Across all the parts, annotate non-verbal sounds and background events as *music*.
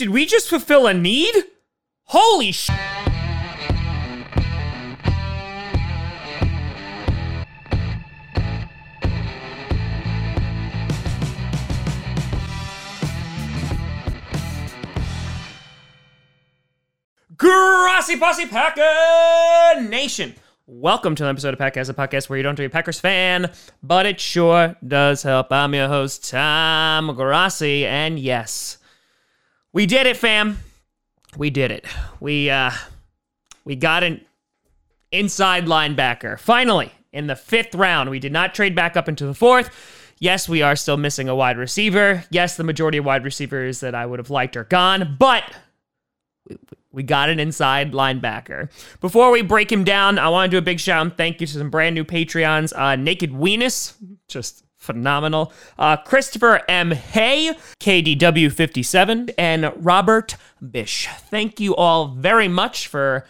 Did we just fulfill a need? Holy sh! Grossi Posse Packer Nation. Welcome to an episode of Packers, a podcast where you don't have to be a Packers fan, but it sure does help. I'm your host, Tom Grossi, and yes, we did it, fam. We did it. We uh we got an inside linebacker. Finally, in the fifth round. We did not trade back up into the fourth. Yes, we are still missing a wide receiver. Yes, the majority of wide receivers that I would have liked are gone, but we got an inside linebacker. Before we break him down, I want to do a big shout and thank you to some brand new Patreons. Uh, Naked Weenus, just phenomenal. Uh, Christopher M. Hay, KDW57, and Robert Bish. Thank you all very much for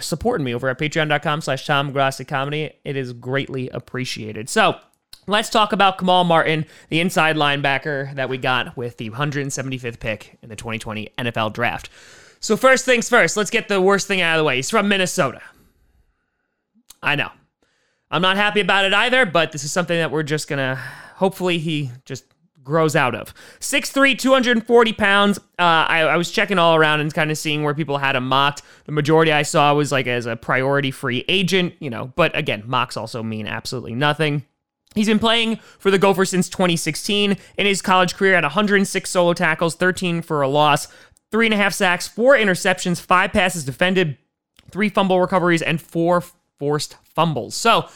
supporting me over at patreon.com slash Tom Grossi Comedy. It is greatly appreciated. So, Let's talk about Kamal Martin, the inside linebacker that we got with the 175th pick in the 2020 NFL Draft. So, first things first, let's get the worst thing out of the way. He's from Minnesota. I know. I'm not happy about it either, but this is something that we're just to hopefully he just grows out of. 6'3, 240 pounds. Uh, I, I, was checking all around and kind of seeing where people had him mocked. The majority I saw was like as a priority free agent, you know, but again, mocks also mean absolutely nothing. He's been playing for the Gophers since 2016. In his college career, had 106 solo tackles, 13 for a loss, three and a half sacks, four interceptions, five passes defended, three fumble recoveries, and four forced fumbles. So,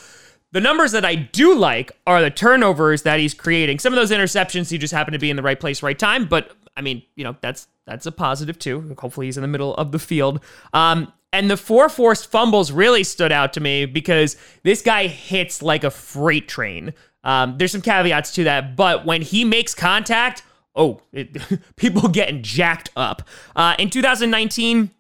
the numbers that I do like are the turnovers that he's creating. Some of those interceptions, he just happened to be in the right place, right time. But I mean, you know, that's that's a positive too. Hopefully, he's in the middle of the field. Um, and the four forced fumbles really stood out to me because this guy hits like a freight train. Um, there's some caveats to that, but when he makes contact, oh, it, *laughs* people getting jacked up. Uh, in 2019,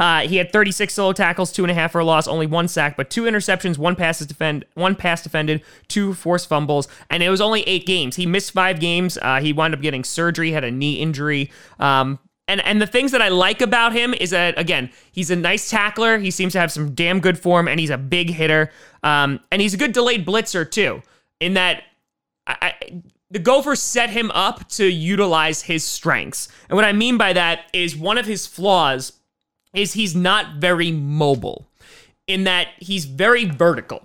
uh, he had 36 solo tackles, two and a half for a loss, only one sack, but two interceptions, one pass defend, one pass defended, two forced fumbles, and it was only eight games. He missed five games. Uh, he wound up getting surgery, had a knee injury. Um, and and the things that I like about him is that again, he's a nice tackler. He seems to have some damn good form, and he's a big hitter. Um, and he's a good delayed blitzer too. In that, I, I the Gophers set him up to utilize his strengths. And what I mean by that is one of his flaws is he's not very mobile in that he's very vertical.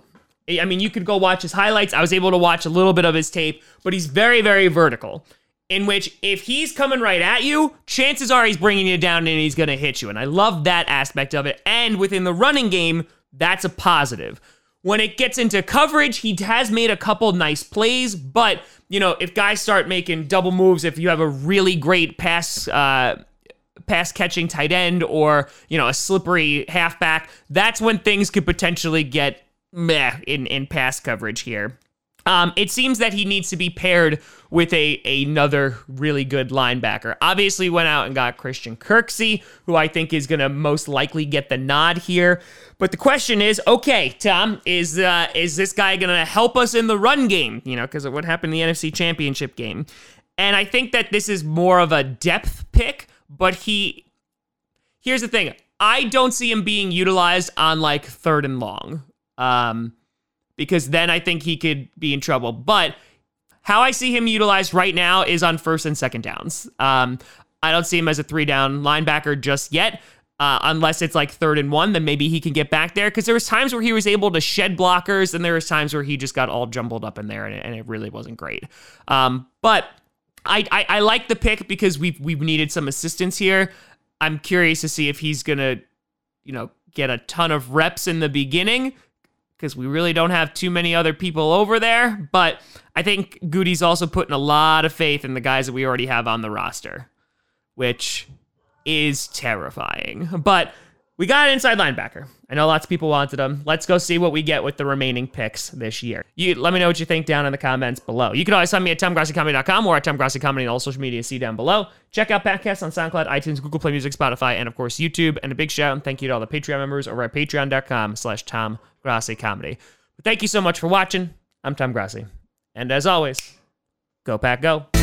I mean, you could go watch his highlights. I was able to watch a little bit of his tape, but he's very, very vertical. In which, if he's coming right at you, chances are he's bringing you down and he's going to hit you. And I love that aspect of it. And within the running game, that's a positive. When it gets into coverage, he has made a couple nice plays, but you know, if guys start making double moves, if you have a really great pass uh, pass catching tight end or, you know, a slippery halfback, that's when things could potentially get meh in, in pass coverage here. Um, it seems that he needs to be paired with a another really good linebacker. Obviously, went out and got Christian Kirksey, who I think is going to most likely get the nod here. But the question is, okay, Tom, is uh, is this guy going to help us in the run game? You know, because of what happened in the NFC Championship game. And I think that this is more of a depth pick but he here's the thing. I don't see him being utilized on like third and long. Um, because then I think he could be in trouble. But how I see him utilized right now is on first and second downs. Um, I don't see him as a three down linebacker just yet. Uh, unless it's like third and one, then maybe he can get back there. Because there was times where he was able to shed blockers, and there was times where he just got all jumbled up in there, and and it really wasn't great. Um, but I, I, I like the pick because we've we've needed some assistance here. I'm curious to see if he's gonna, you know, get a ton of reps in the beginning because we really don't have too many other people over there. But I think Gutey's also putting a lot of faith in the guys that we already have on the roster, which is terrifying. But we got an inside linebacker. I know lots of people wanted him. Let's go see what we get with the remaining picks this year. You let me know what you think down in the comments below. You can always find me at TomGrossiComedy.com or at TomGrossiComedy on all social media. See down below. Check out podcasts on SoundCloud, iTunes, Google Play Music, Spotify, and of course YouTube. And a big shout and thank you to all the Patreon members over at patreon.com slash TomGrossiComedy. But thank you so much for watching. I'm Tom Grossi. And as always, go pack go.